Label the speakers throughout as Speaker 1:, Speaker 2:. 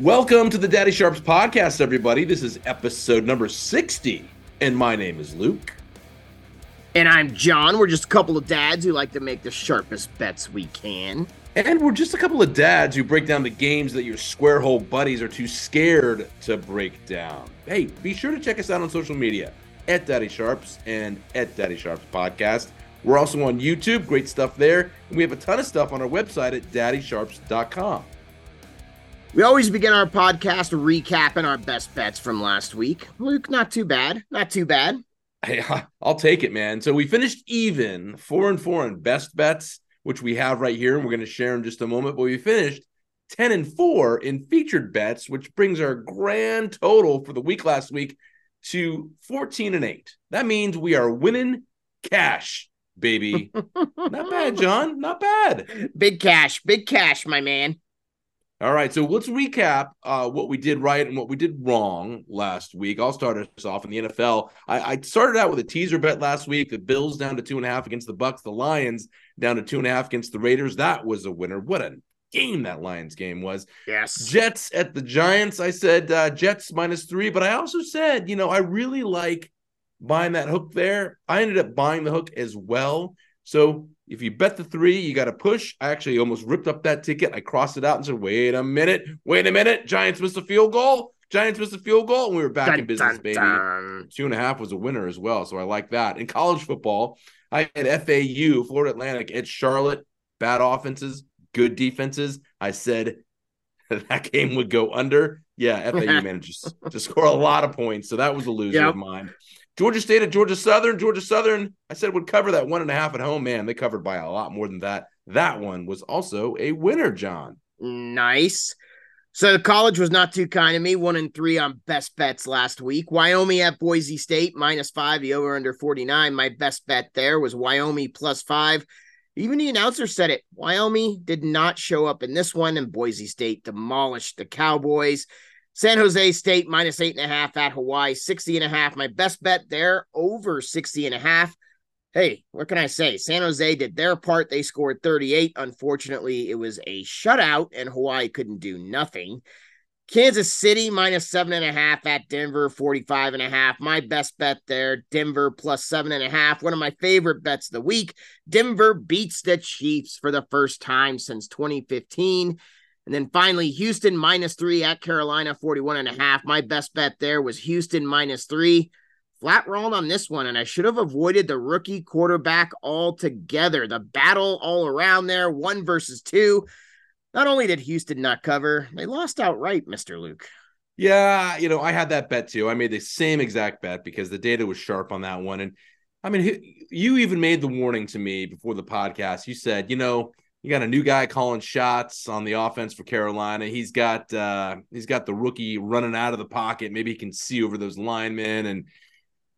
Speaker 1: Welcome to the Daddy Sharps podcast, everybody. This is episode number 60, and my name is Luke.
Speaker 2: And I'm John. We're just a couple of dads who like to make the sharpest bets we can.
Speaker 1: And we're just a couple of dads who break down the games that your square hole buddies are too scared to break down. Hey, be sure to check us out on social media at Daddy Sharps and at Daddy Sharps Podcast. We're also on YouTube, great stuff there. And we have a ton of stuff on our website at daddysharps.com.
Speaker 2: We always begin our podcast recapping our best bets from last week. Luke, not too bad. Not too bad.
Speaker 1: Hey, I'll take it, man. So we finished even four and four in best bets, which we have right here, and we're going to share in just a moment. But we finished 10 and four in featured bets, which brings our grand total for the week last week to 14 and eight. That means we are winning cash, baby. Not bad, John. Not bad.
Speaker 2: Big cash, big cash, my man.
Speaker 1: All right, so let's recap uh, what we did right and what we did wrong last week. I'll start us off in the NFL. I, I, started out with a teaser bet last week: the Bills down to two and a half against the Bucs, the Lions down to two and a half against the Raiders. That was a winner. What a game that Lions game was.
Speaker 2: Yes.
Speaker 1: Jets at the Giants. I said uh, Jets minus three, but I also said, you know, I really like buying that hook there. I ended up buying the hook as well. So if you bet the three, you got to push. I actually almost ripped up that ticket. I crossed it out and said, wait a minute, wait a minute. Giants missed a field goal. Giants missed a field goal, and we were back dun, in business, dun, baby. Dun. Two and a half was a winner as well. So I like that. In college football, I had FAU, Florida Atlantic at Charlotte. Bad offenses, good defenses. I said that game would go under. Yeah, FAU managed to score a lot of points. So that was a loser yep. of mine. Georgia State at Georgia Southern. Georgia Southern, I said would cover that one and a half at home. Man, they covered by a lot more than that. That one was also a winner, John.
Speaker 2: Nice. So the college was not too kind to me. One and three on best bets last week. Wyoming at Boise State minus five. The over under 49. My best bet there was Wyoming plus five. Even the announcer said it. Wyoming did not show up in this one, and Boise State demolished the Cowboys. San Jose State minus eight and a half at Hawaii, 60 and a half. My best bet there over 60 and a half. Hey, what can I say? San Jose did their part. They scored 38. Unfortunately, it was a shutout and Hawaii couldn't do nothing. Kansas City minus seven and a half at Denver, 45 and a half. My best bet there, Denver plus seven and a half. One of my favorite bets of the week. Denver beats the Chiefs for the first time since 2015. And then finally, Houston minus three at Carolina, 41 and a half. My best bet there was Houston minus three. Flat rolled on this one, and I should have avoided the rookie quarterback altogether. The battle all around there, one versus two. Not only did Houston not cover, they lost outright, Mr. Luke.
Speaker 1: Yeah, you know, I had that bet too. I made the same exact bet because the data was sharp on that one. And I mean, you even made the warning to me before the podcast. You said, you know, you got a new guy calling shots on the offense for Carolina. He's got uh he's got the rookie running out of the pocket. Maybe he can see over those linemen and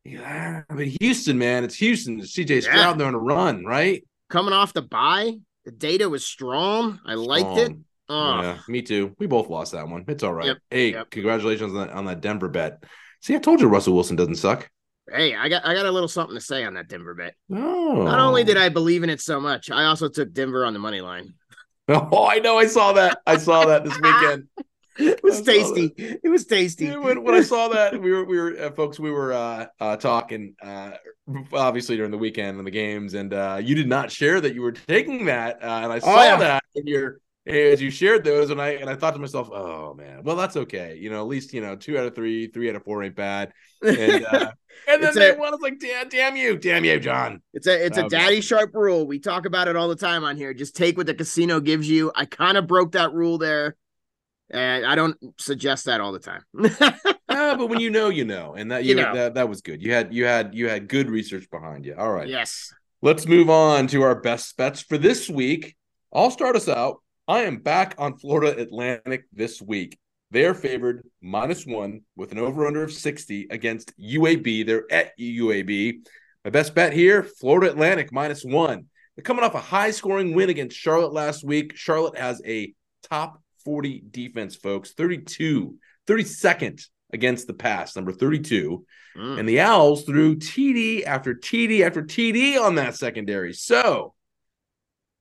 Speaker 1: yeah, but Houston, man, it's Houston. It's CJ Stroud yeah. there on a run, right?
Speaker 2: Coming off the bye, the data was strong. I strong. liked it.
Speaker 1: Oh. Yeah, me too. We both lost that one. It's all right. Yep. Hey, yep. congratulations on that, on that Denver bet. See, I told you Russell Wilson doesn't suck.
Speaker 2: Hey, I got I got a little something to say on that Denver bet. Oh. Not only did I believe in it so much, I also took Denver on the money line.
Speaker 1: Oh, I know. I saw that. I saw that this weekend.
Speaker 2: it was tasty. It was tasty.
Speaker 1: When, when, I saw that, we were we were uh, folks. We were uh, uh, talking uh, obviously during the weekend and the games, and uh, you did not share that you were taking that, uh, and I saw oh, yeah. that in your as you shared those, and I and I thought to myself, oh man, well that's okay. You know, at least you know two out of three, three out of four ain't bad. And uh, and then they one was like, damn, damn you, damn you, John.
Speaker 2: It's a it's a daddy sharp rule. We talk about it all the time on here. Just take what the casino gives you. I kind of broke that rule there. And I don't suggest that all the time.
Speaker 1: ah, but when you know, you know, and that you, you know. that that was good. You had you had you had good research behind you. All right.
Speaker 2: Yes.
Speaker 1: Let's move on to our best bets for this week. I'll start us out I am back on Florida Atlantic this week. They're favored minus one with an over under of 60 against UAB. They're at UAB. My best bet here Florida Atlantic minus one. They're coming off a high scoring win against Charlotte last week. Charlotte has a top 40 defense, folks 32, 32nd against the pass, number 32. Mm. And the Owls threw TD after TD after TD on that secondary. So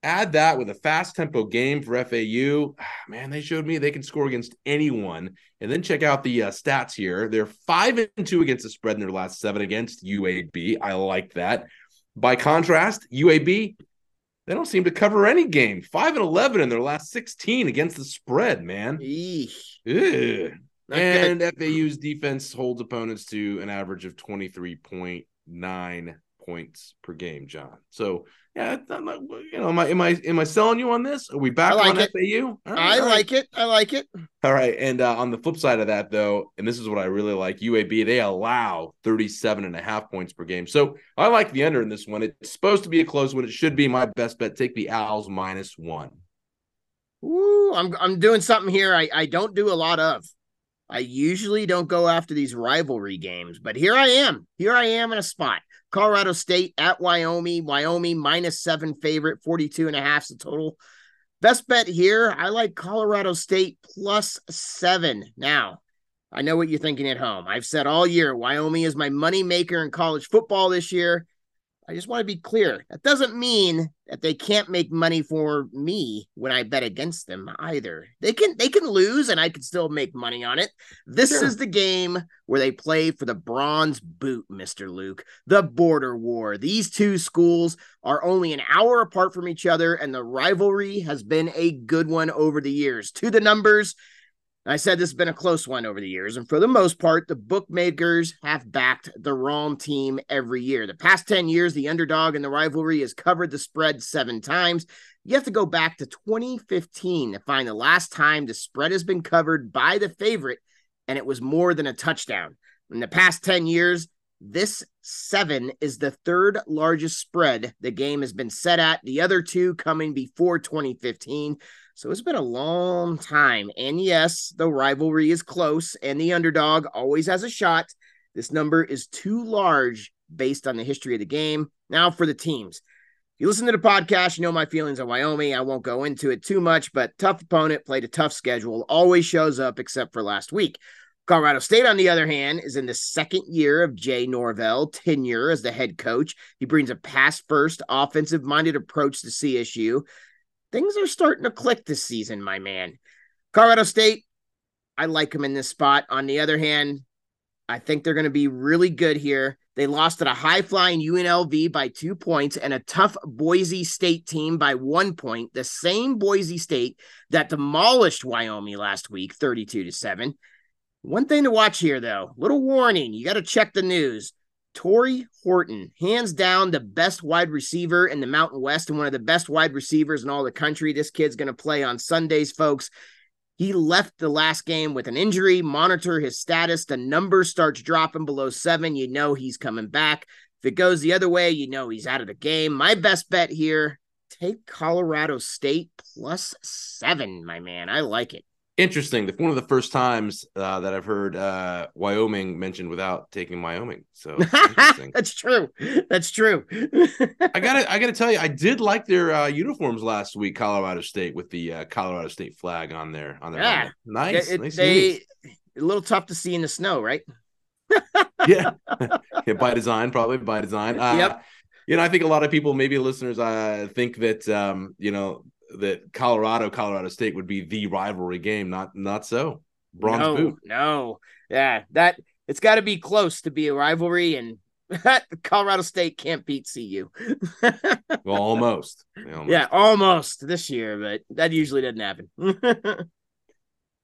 Speaker 1: Add that with a fast tempo game for FAU. Man, they showed me they can score against anyone. And then check out the uh, stats here. They're five and two against the spread in their last seven against UAB. I like that. By contrast, UAB they don't seem to cover any game. Five and eleven in their last sixteen against the spread. Man, and FAU's defense holds opponents to an average of twenty three point nine points per game, John. So yeah, not, you know, am I am I am I selling you on this? Are we back like on
Speaker 2: it.
Speaker 1: FAU?
Speaker 2: Right, I like it. I like it.
Speaker 1: All right. And uh, on the flip side of that, though, and this is what I really like, UAB, they allow 37 and a half points per game. So I like the under in this one. It's supposed to be a close one. It should be my best bet. Take the Owls minus one.
Speaker 2: Ooh, I'm I'm doing something here I, I don't do a lot of. I usually don't go after these rivalry games, but here I am. Here I am in a spot. Colorado State at Wyoming. Wyoming minus seven favorite, 42 and a half is the total. Best bet here. I like Colorado State plus seven. Now, I know what you're thinking at home. I've said all year Wyoming is my money maker in college football this year. I just want to be clear. That doesn't mean that they can't make money for me when I bet against them either. They can they can lose and I can still make money on it. This sure. is the game where they play for the bronze boot, Mr. Luke. The border war. These two schools are only an hour apart from each other and the rivalry has been a good one over the years. To the numbers, I said this has been a close one over the years, and for the most part, the bookmakers have backed the wrong team every year. The past 10 years, the underdog in the rivalry has covered the spread seven times. You have to go back to 2015 to find the last time the spread has been covered by the favorite, and it was more than a touchdown. In the past 10 years, this seven is the third largest spread the game has been set at, the other two coming before 2015. So it's been a long time. And yes, the rivalry is close and the underdog always has a shot. This number is too large based on the history of the game. Now for the teams. If you listen to the podcast, you know my feelings on Wyoming. I won't go into it too much, but tough opponent, played a tough schedule, always shows up except for last week. Colorado State, on the other hand, is in the second year of Jay Norvell tenure as the head coach. He brings a pass first, offensive minded approach to CSU things are starting to click this season, my man. Colorado State, I like them in this spot. On the other hand, I think they're going to be really good here. They lost at a high flying UNLV by two points and a tough Boise State team by one point. The same Boise State that demolished Wyoming last week, 32 to 7. One thing to watch here, though, little warning you got to check the news. Tory Horton, hands down the best wide receiver in the Mountain West and one of the best wide receivers in all the country. This kid's going to play on Sundays, folks. He left the last game with an injury. Monitor his status. The number starts dropping below seven. You know he's coming back. If it goes the other way, you know he's out of the game. My best bet here take Colorado State plus seven, my man. I like it
Speaker 1: interesting. One of the first times uh, that I've heard uh, Wyoming mentioned without taking Wyoming. So
Speaker 2: that's true. That's true.
Speaker 1: I gotta, I gotta tell you, I did like their uh, uniforms last week. Colorado State with the uh, Colorado State flag on there. On their yeah, nice. It, nice
Speaker 2: they a little tough to see in the snow, right?
Speaker 1: yeah. yeah, by design, probably by design. Uh, yep. You know, I think a lot of people, maybe listeners, uh, think that um, you know that Colorado Colorado State would be the rivalry game. Not not so. Bronze
Speaker 2: no,
Speaker 1: boot.
Speaker 2: No, yeah, that it's got to be close to be a rivalry, and Colorado State can't beat CU.
Speaker 1: well, almost.
Speaker 2: almost. Yeah, almost this year, but that usually doesn't happen.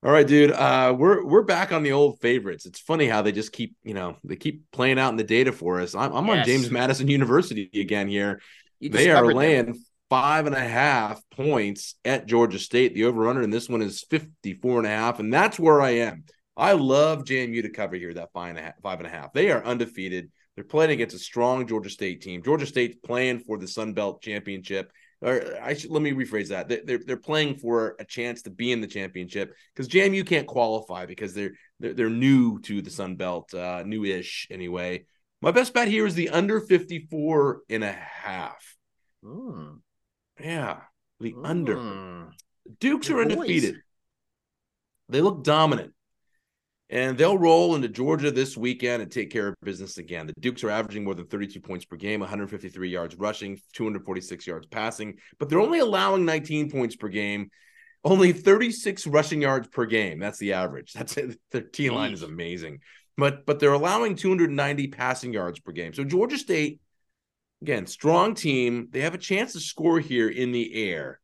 Speaker 1: All right, dude. Uh, we're we're back on the old favorites. It's funny how they just keep, you know, they keep playing out in the data for us. I'm, I'm yes. on James Madison University again here. You they are laying them five and a half points at Georgia State. The over under in this one is 54 and a half. And that's where I am. I love JMU to cover here, that five and a half. Five and a half. They are undefeated. They're playing against a strong Georgia State team. Georgia State's playing for the Sun Belt Championship. Or I should let me rephrase that. They're they're playing for a chance to be in the championship because JMU can't qualify because they're they're, they're new to the Sun Belt, uh, new-ish anyway. My best bet here is the under 54 and a half. Mm. Yeah, the mm. under. Dukes are undefeated. They look dominant. And they'll roll into Georgia this weekend and take care of business again. The Dukes are averaging more than 32 points per game, 153 yards rushing, 246 yards passing, but they're only allowing 19 points per game, only 36 rushing yards per game. That's the average. That's it. Their D line is amazing. But but they're allowing 290 passing yards per game. So Georgia State, again, strong team. They have a chance to score here in the air.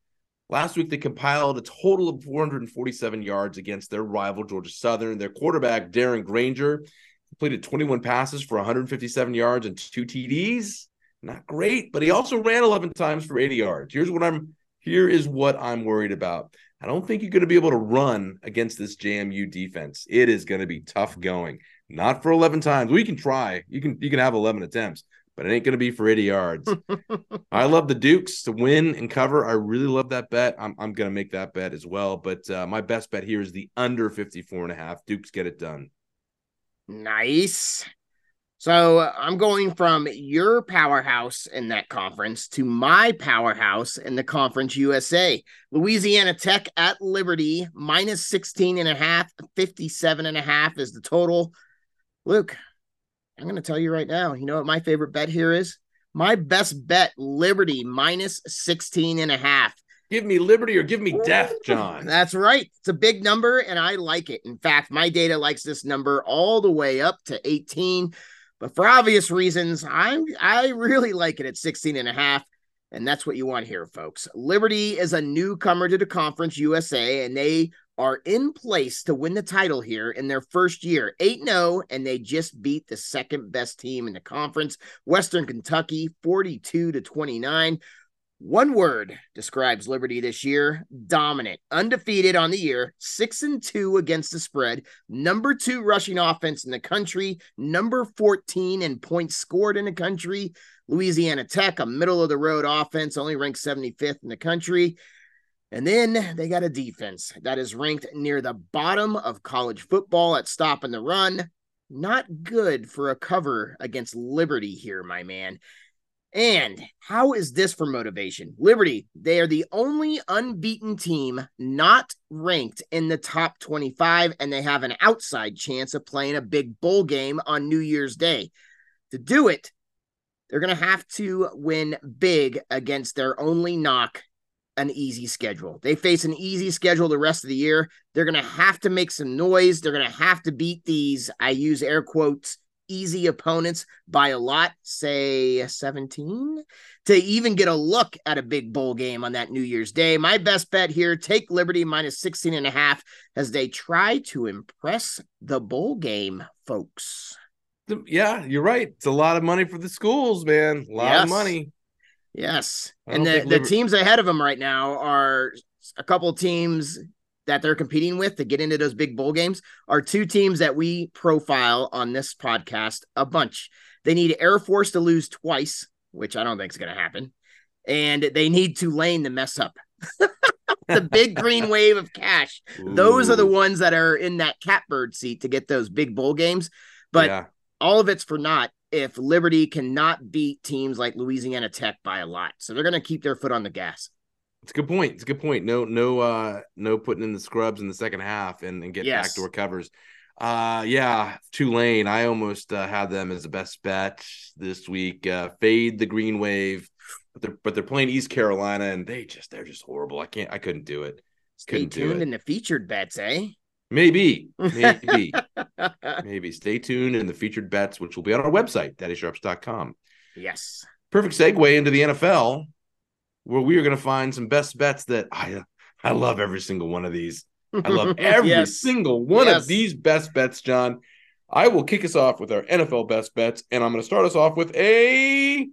Speaker 1: Last week, they compiled a total of 447 yards against their rival, Georgia Southern. Their quarterback, Darren Grainger, completed 21 passes for 157 yards and two TDs. Not great, but he also ran 11 times for 80 yards. Here's what I'm here is what I'm worried about. I don't think you're going to be able to run against this JMU defense. It is going to be tough going. Not for 11 times. We can try. You can you can have 11 attempts, but it ain't going to be for 80 yards. I love the Dukes to win and cover. I really love that bet. I'm, I'm going to make that bet as well. But uh, my best bet here is the under 54 and a half. Dukes get it done.
Speaker 2: Nice. So I'm going from your powerhouse in that conference to my powerhouse in the conference USA. Louisiana Tech at Liberty, minus 16 and a half, 57 and a half is the total. Luke, I'm going to tell you right now, you know what my favorite bet here is? My best bet, Liberty minus 16 and a half.
Speaker 1: Give me liberty or give me death, John.
Speaker 2: That's right. It's a big number and I like it. In fact, my data likes this number all the way up to 18. But for obvious reasons, I'm I really like it at 16 and a half. And that's what you want here, folks. Liberty is a newcomer to the Conference USA, and they are in place to win the title here in their first year 8 0, and they just beat the second best team in the conference, Western Kentucky, 42 to 29. One word describes Liberty this year dominant, undefeated on the year, six and two against the spread, number two rushing offense in the country, number 14 in points scored in the country. Louisiana Tech, a middle of the road offense, only ranked 75th in the country. And then they got a defense that is ranked near the bottom of college football at stopping the run. Not good for a cover against Liberty here, my man. And how is this for motivation? Liberty, they are the only unbeaten team not ranked in the top 25, and they have an outside chance of playing a big bowl game on New Year's Day. To do it, they're going to have to win big against their only knock an easy schedule. They face an easy schedule the rest of the year. They're going to have to make some noise. They're going to have to beat these, I use air quotes, easy opponents by a lot, say 17, to even get a look at a big bowl game on that New Year's Day. My best bet here take Liberty minus 16 and a half as they try to impress the bowl game, folks.
Speaker 1: Yeah, you're right. It's a lot of money for the schools, man. A lot yes. of money.
Speaker 2: Yes. And the, the teams ahead of them right now are a couple teams that they're competing with to get into those big bowl games are two teams that we profile on this podcast a bunch. They need Air Force to lose twice, which I don't think is going to happen. And they need Tulane to mess up. the big green wave of cash. Ooh. Those are the ones that are in that catbird seat to get those big bowl games. But yeah. all of it's for naught if Liberty cannot beat teams like Louisiana Tech by a lot. So they're going to keep their foot on the gas.
Speaker 1: It's a good point. It's a good point. No, no, uh, no putting in the scrubs in the second half and, and get yes. backdoor covers. Uh, yeah, Tulane. I almost uh, had them as the best bet this week. Uh, fade the green wave, but they're but they're playing East Carolina and they just they're just horrible. I can't. I couldn't do it.
Speaker 2: Stay couldn't tuned in the featured bets, eh?
Speaker 1: Maybe, maybe, maybe. Stay tuned in the featured bets, which will be on our website, daddysharps.com.
Speaker 2: Yes.
Speaker 1: Perfect segue into the NFL, where we are going to find some best bets that I I love every single one of these. I love every yes. single one yes. of these best bets, John. I will kick us off with our NFL best bets, and I'm going to start us off with a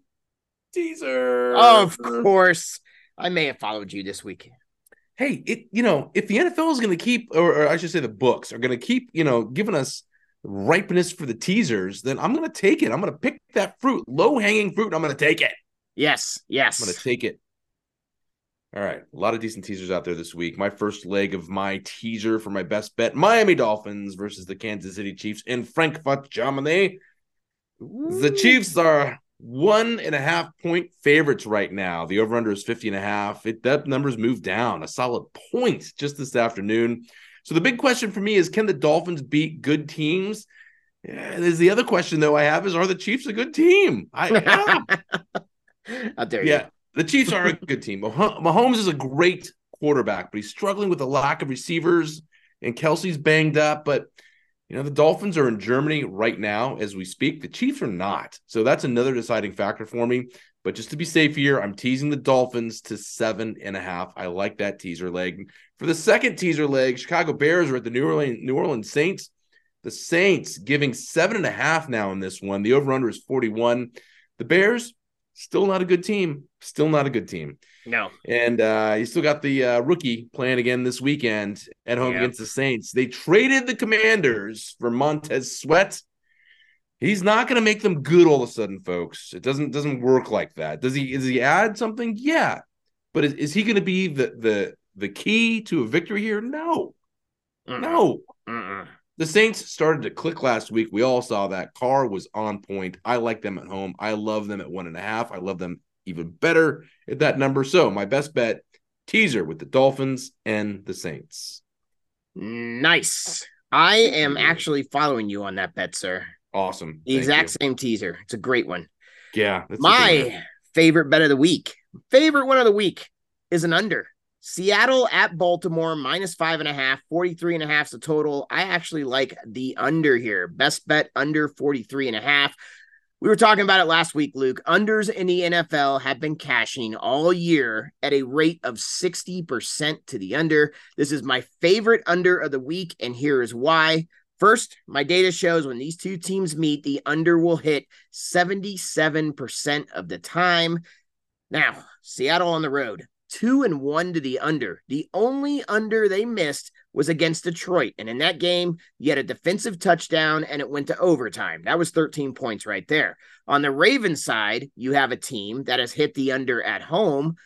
Speaker 1: teaser.
Speaker 2: Of course. I may have followed you this week
Speaker 1: hey, it you know, if the NFL is going to keep, or, or, I should say, the books are going to keep, you know, giving us ripeness for the teasers, then I'm going to take it. I'm going to pick that fruit, low hanging fruit. And I'm going to take it.
Speaker 2: Yes, yes.
Speaker 1: I'm going to take it. All right, a lot of decent teasers out there this week. My first leg of my teaser for my best bet: Miami Dolphins versus the Kansas City Chiefs in Frankfurt, Germany. Ooh. The Chiefs are one and a half point favorites right now. The over under is 50 and a half. It, that number's moved down a solid point just this afternoon. So the big question for me is can the Dolphins beat good teams? Yeah, there's the other question though I have is are the Chiefs a good team? I.
Speaker 2: How dare you?
Speaker 1: yeah, the Chiefs are a good team. Mahomes is a great quarterback, but he's struggling with a lack of receivers, and Kelce's banged up. But you know, the Dolphins are in Germany right now as we speak. The Chiefs are not. So that's another deciding factor for me. But just to be safe here, I'm teasing the Dolphins to seven and a half. I like that teaser leg. For the second teaser leg, Chicago Bears are at the New Orleans New Orleans Saints. The Saints giving seven and a half now in this one. The over under is 41. The Bears, still not a good team. Still not a good team.
Speaker 2: No.
Speaker 1: And uh, you still got the uh, rookie playing again this weekend at home against the Saints. They traded the Commanders for Montez Sweat. He's not going to make them good all of a sudden, folks. It doesn't doesn't work like that. Does he? Does he add something? Yeah, but is, is he going to be the the the key to a victory here? No, Mm-mm. no. Mm-mm. The Saints started to click last week. We all saw that. Carr was on point. I like them at home. I love them at one and a half. I love them even better at that number. So my best bet teaser with the Dolphins and the Saints.
Speaker 2: Nice. I am actually following you on that bet, sir.
Speaker 1: Awesome.
Speaker 2: The Thank exact you. same teaser. It's a great one.
Speaker 1: Yeah.
Speaker 2: My favorite bet of the week, favorite one of the week is an under. Seattle at Baltimore, minus five and a half, 43 and a half is the total. I actually like the under here. Best bet under 43 and a half. We were talking about it last week, Luke. Unders in the NFL have been cashing all year at a rate of 60% to the under. This is my favorite under of the week, and here is why. First, my data shows when these two teams meet, the under will hit 77% of the time. Now, Seattle on the road, two and one to the under. The only under they missed was against Detroit. And in that game, you had a defensive touchdown and it went to overtime. That was 13 points right there. On the Ravens side, you have a team that has hit the under at home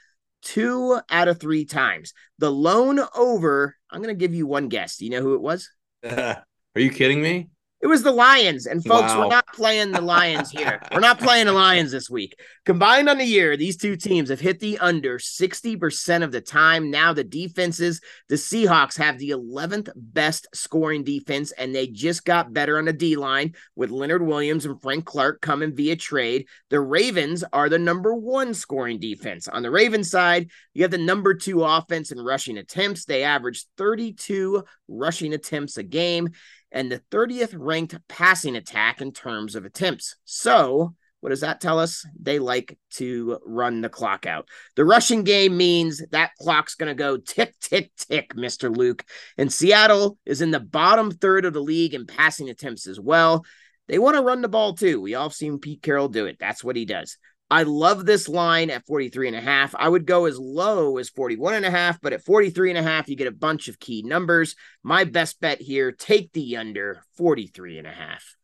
Speaker 2: two out of three times. The lone over, I'm going to give you one guess. Do you know who it was?
Speaker 1: Are you kidding me?
Speaker 2: It was the Lions. And folks, wow. we're not playing the Lions here. we're not playing the Lions this week. Combined on the year, these two teams have hit the under 60% of the time. Now the defenses, the Seahawks have the 11th best scoring defense, and they just got better on the D line with Leonard Williams and Frank Clark coming via trade. The Ravens are the number one scoring defense. On the Ravens side, you have the number two offense in rushing attempts. They average 32 rushing attempts a game and the 30th ranked passing attack in terms of attempts. So, what does that tell us? They like to run the clock out. The rushing game means that clock's going to go tick, tick, tick, Mr. Luke. And Seattle is in the bottom third of the league in passing attempts as well. They want to run the ball too. We all seen Pete Carroll do it. That's what he does. I love this line at 43 and a half. I would go as low as 41 and a half, but at 43 and a half, you get a bunch of key numbers. My best bet here, take the under 43 and a half.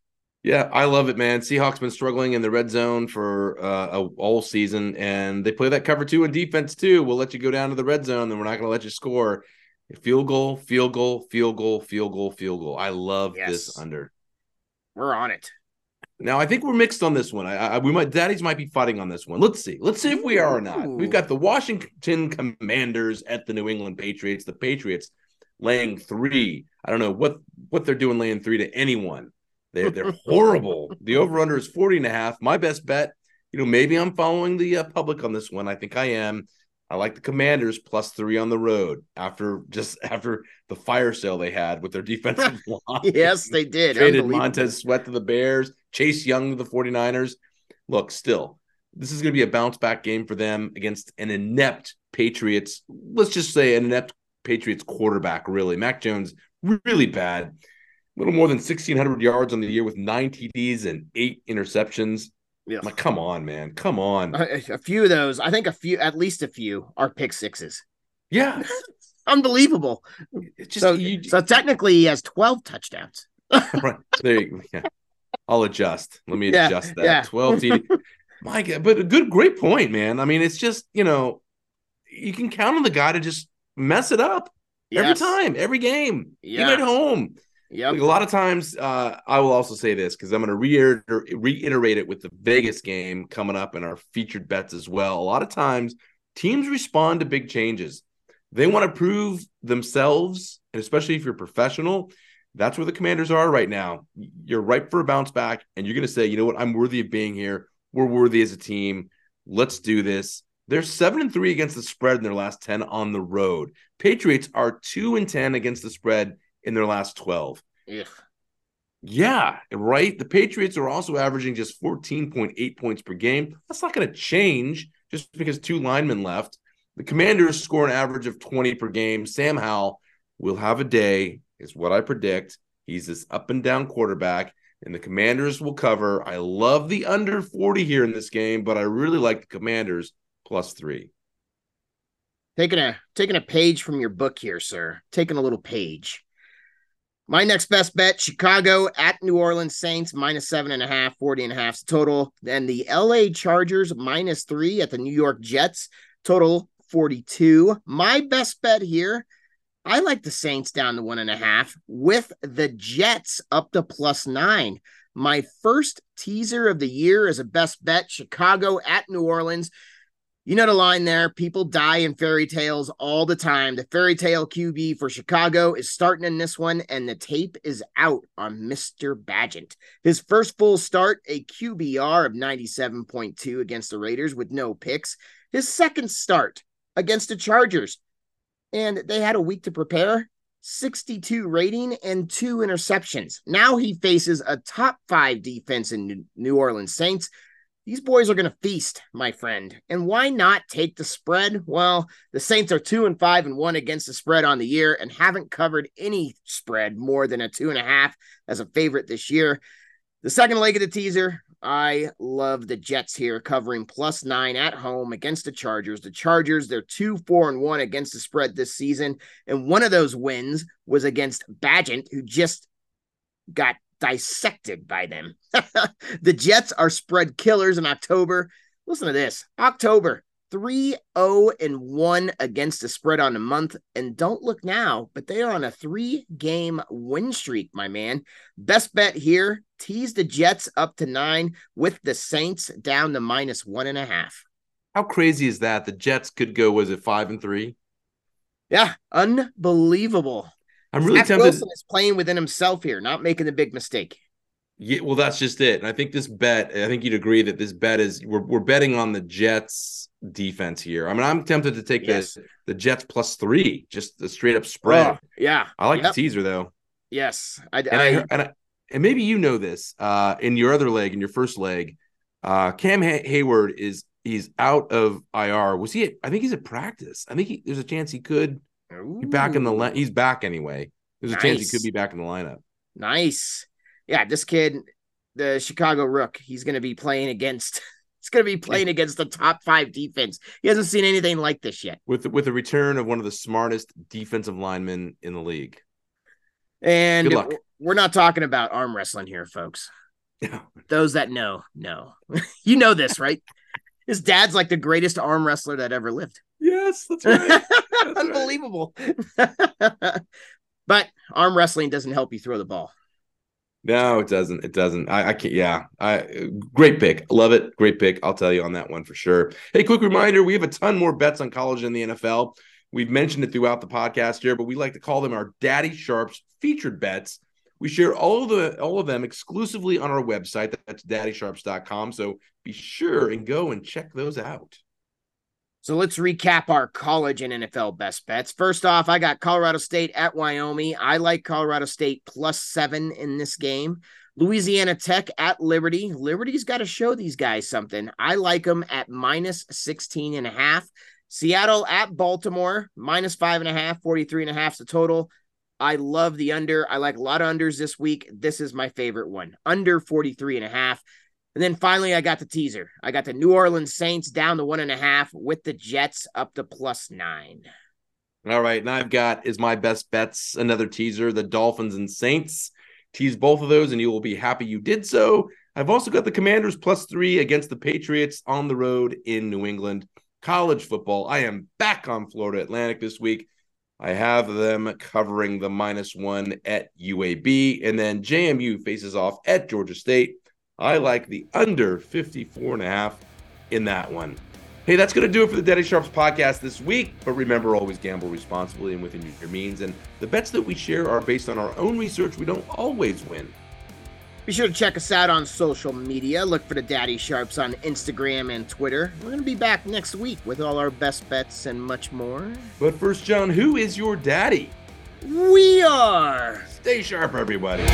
Speaker 1: Yeah, I love it, man. Seahawks been struggling in the red zone for uh, all season, and they play that cover two in defense too. We'll let you go down to the red zone, then we're not going to let you score. Field goal, field goal, field goal, field goal, field goal. I love yes. this under.
Speaker 2: We're on it.
Speaker 1: Now I think we're mixed on this one. I, I, we might daddies might be fighting on this one. Let's see. Let's see if we are or not. We've got the Washington Commanders at the New England Patriots. The Patriots laying three. I don't know what what they're doing laying three to anyone. They're they're horrible. The over under is 40 and a half. My best bet, you know, maybe I'm following the uh, public on this one. I think I am. I like the Commanders plus three on the road after just after the fire sale they had with their defensive line.
Speaker 2: yes, they did.
Speaker 1: Traded Montez Sweat to the Bears, Chase Young the 49ers. Look, still, this is going to be a bounce back game for them against an inept Patriots. Let's just say an inept Patriots quarterback, really. Mac Jones, really bad. A little more than 1,600 yards on the year with nine TDs and eight interceptions. Yeah. I'm like, come on, man, come on.
Speaker 2: A, a, few of those, I think a few, at least a few, are pick sixes.
Speaker 1: Yeah,
Speaker 2: unbelievable. Just, so, you, so technically, he has 12 touchdowns.
Speaker 1: right there, you, yeah. I'll adjust. Let me yeah, adjust that. Yeah. 12 TD. My God, but a good, great point, man. I mean, it's just you know, you can count on the guy to just mess it up yes. every time, every game, yeah. even at home.
Speaker 2: Yeah,
Speaker 1: like a lot of times, uh, I will also say this because I'm going to reiter- reiterate it with the Vegas game coming up in our featured bets as well. A lot of times, teams respond to big changes. They want to prove themselves, and especially if you're professional, that's where the commanders are right now. You're ripe for a bounce back, and you're going to say, you know what, I'm worthy of being here. We're worthy as a team. Let's do this. They're seven and three against the spread in their last 10 on the road. Patriots are two and 10 against the spread in their last 12. Ugh. Yeah, right. The Patriots are also averaging just 14.8 points per game. That's not going to change just because two linemen left. The Commanders score an average of 20 per game. Sam Howell will have a day, is what I predict. He's this up and down quarterback, and the Commanders will cover. I love the under 40 here in this game, but I really like the Commanders plus three.
Speaker 2: Taking a taking a page from your book here, sir. Taking a little page. My next best bet Chicago at New Orleans Saints minus seven and a half, 40 and a half total. Then the LA Chargers minus three at the New York Jets, total 42. My best bet here, I like the Saints down to one and a half with the Jets up to plus nine. My first teaser of the year is a best bet Chicago at New Orleans. You know the line there people die in fairy tales all the time. The fairy tale qb for chicago is starting in this one and the tape is out on mr bagent his first full start a qbr of 97.2 against the raiders with no picks. His second start against the chargers and they had a week to prepare 62 rating and two interceptions now he faces a top five defense in new orleans saints these boys are going to feast, my friend. And why not take the spread? Well, the Saints are two and five and one against the spread on the year and haven't covered any spread more than a two and a half as a favorite this year. The second leg of the teaser, I love the Jets here covering plus nine at home against the Chargers. The Chargers, they're two, four, and one against the spread this season. And one of those wins was against Bagent, who just got dissected by them. the Jets are spread killers in October. Listen to this October 3 0 and 1 against the spread on the month. And don't look now, but they are on a three game win streak, my man. Best bet here tease the Jets up to nine with the Saints down to minus one and a half.
Speaker 1: How crazy is that? The Jets could go, was it five and three?
Speaker 2: Yeah, unbelievable.
Speaker 1: I'm really Zach tempted.
Speaker 2: Wilson is playing within himself here, not making a big mistake.
Speaker 1: Yeah, well, that's just it. And I think this bet, I think you'd agree that this bet is we're, we're betting on the Jets defense here. I mean, I'm tempted to take yes. the, the Jets plus three, just the straight up spread. Oh,
Speaker 2: yeah.
Speaker 1: I like yep. the teaser though.
Speaker 2: Yes.
Speaker 1: I, and I, I, and I, and maybe you know this uh, in your other leg, in your first leg, uh, Cam Hay- Heyward is he's out of IR. Was he? At, I think he's at practice. I think he, there's a chance he could He's back in the line. He's back anyway. There's a nice. chance he could be back in the lineup.
Speaker 2: Nice. Yeah, this kid, the Chicago Rook, he's going to be playing against. It's going to be playing against the top five defense. He hasn't seen anything like this yet.
Speaker 1: With with the return of one of the smartest defensive linemen in the league.
Speaker 2: And we're not talking about arm wrestling here, folks. Yeah. Those that know, know. you know this, right? His dad's like the greatest arm wrestler that ever lived.
Speaker 1: Yes, that's right. That's
Speaker 2: Unbelievable. but arm wrestling doesn't help you throw the ball.
Speaker 1: No, it doesn't. It doesn't. I, I can't. Yeah, I great pick. Love it. Great pick. I'll tell you on that one for sure. Hey, quick reminder: we have a ton more bets on college and the NFL. We've mentioned it throughout the podcast here, but we like to call them our Daddy Sharps featured bets. We share all of the all of them exclusively on our website. That's daddysharps.com. So be sure and go and check those out.
Speaker 2: So let's recap our college and NFL best bets. First off, I got Colorado State at Wyoming. I like Colorado State plus seven in this game. Louisiana Tech at Liberty. Liberty's got to show these guys something. I like them at minus 16 and a half. Seattle at Baltimore, minus five and a half, 43 and a half is the total. I love the under. I like a lot of unders this week. This is my favorite one. Under 43 and a half. And then finally, I got the teaser. I got the New Orleans Saints down to one and a half with the Jets up to plus nine.
Speaker 1: All right. And I've got is my best bets another teaser the Dolphins and Saints. Tease both of those, and you will be happy you did so. I've also got the Commanders plus three against the Patriots on the road in New England. College football. I am back on Florida Atlantic this week. I have them covering the minus one at UAB, and then JMU faces off at Georgia State. I like the under 54 and a half in that one. Hey, that's going to do it for the Daddy Sharps podcast this week. But remember, always gamble responsibly and within your means. And the bets that we share are based on our own research. We don't always win.
Speaker 2: Be sure to check us out on social media. Look for the Daddy Sharps on Instagram and Twitter. We're going to be back next week with all our best bets and much more.
Speaker 1: But first, John, who is your daddy?
Speaker 2: We are.
Speaker 1: Stay sharp, everybody.